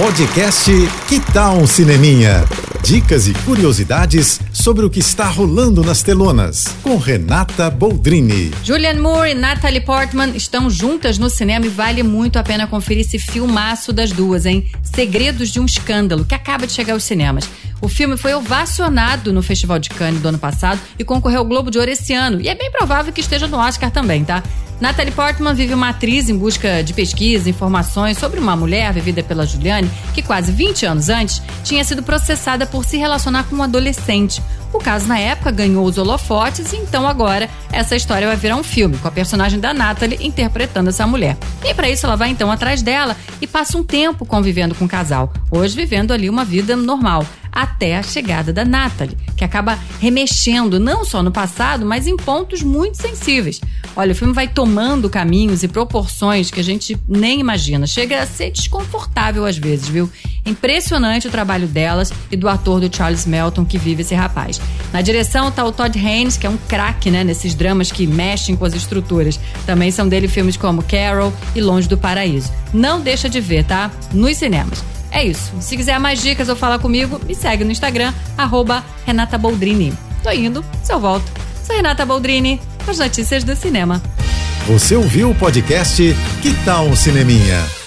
Podcast Que Tal um Cineminha? Dicas e curiosidades sobre o que está rolando nas telonas, com Renata Boldrini. Julianne Moore e Natalie Portman estão juntas no cinema e vale muito a pena conferir esse filmaço das duas, hein? Segredos de um Escândalo, que acaba de chegar aos cinemas. O filme foi ovacionado no Festival de Cannes do ano passado e concorreu ao Globo de Ouro esse ano. E é bem provável que esteja no Oscar também, tá? Natalie Portman vive uma atriz em busca de pesquisa, informações sobre uma mulher vivida pela Juliane que quase 20 anos antes tinha sido processada por se relacionar com um adolescente. O caso na época ganhou os holofotes e então agora essa história vai virar um filme com a personagem da Natalie interpretando essa mulher. E para isso ela vai então atrás dela e passa um tempo convivendo com o casal, hoje vivendo ali uma vida normal até a chegada da Natalie, que acaba remexendo não só no passado, mas em pontos muito sensíveis. Olha, o filme vai tomando caminhos e proporções que a gente nem imagina. Chega a ser desconfortável às vezes, viu? Impressionante o trabalho delas e do ator do Charles Melton que vive esse rapaz. Na direção tá o Todd Haynes, que é um craque, né, nesses dramas que mexem com as estruturas. Também são dele filmes como Carol e Longe do Paraíso. Não deixa de ver, tá? Nos cinemas. É isso. Se quiser mais dicas ou falar comigo, me segue no Instagram, arroba Renata Boldrini. Tô indo, se eu volto. Sou Renata Boldrini, com as notícias do cinema. Você ouviu o podcast Que Tal um Cineminha?